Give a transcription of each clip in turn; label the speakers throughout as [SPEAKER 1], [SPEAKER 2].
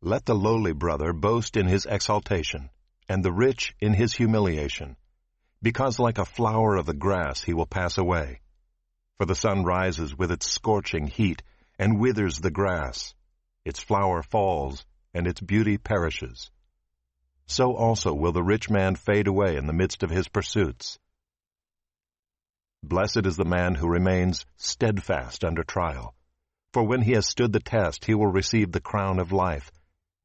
[SPEAKER 1] Let the lowly brother boast in his exaltation, and the rich in his humiliation, because like a flower of the grass he will pass away. For the sun rises with its scorching heat, and withers the grass. Its flower falls, and its beauty perishes. So also will the rich man fade away in the midst of his pursuits. Blessed is the man who remains steadfast under trial, for when he has stood the test he will receive the crown of life,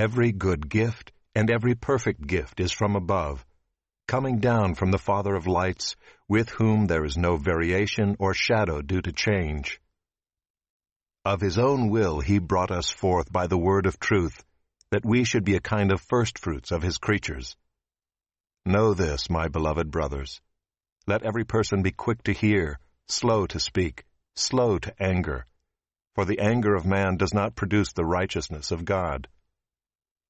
[SPEAKER 1] Every good gift and every perfect gift is from above, coming down from the Father of lights, with whom there is no variation or shadow due to change. Of his own will he brought us forth by the word of truth, that we should be a kind of firstfruits of his creatures. Know this, my beloved brothers. Let every person be quick to hear, slow to speak, slow to anger, for the anger of man does not produce the righteousness of God.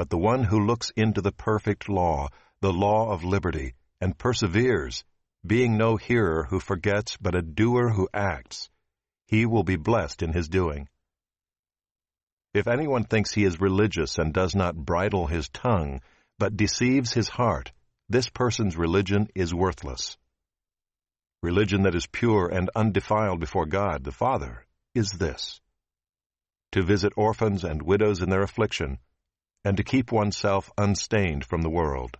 [SPEAKER 1] But the one who looks into the perfect law, the law of liberty, and perseveres, being no hearer who forgets, but a doer who acts, he will be blessed in his doing. If anyone thinks he is religious and does not bridle his tongue, but deceives his heart, this person's religion is worthless. Religion that is pure and undefiled before God the Father is this to visit orphans and widows in their affliction, and to keep oneself unstained from the world.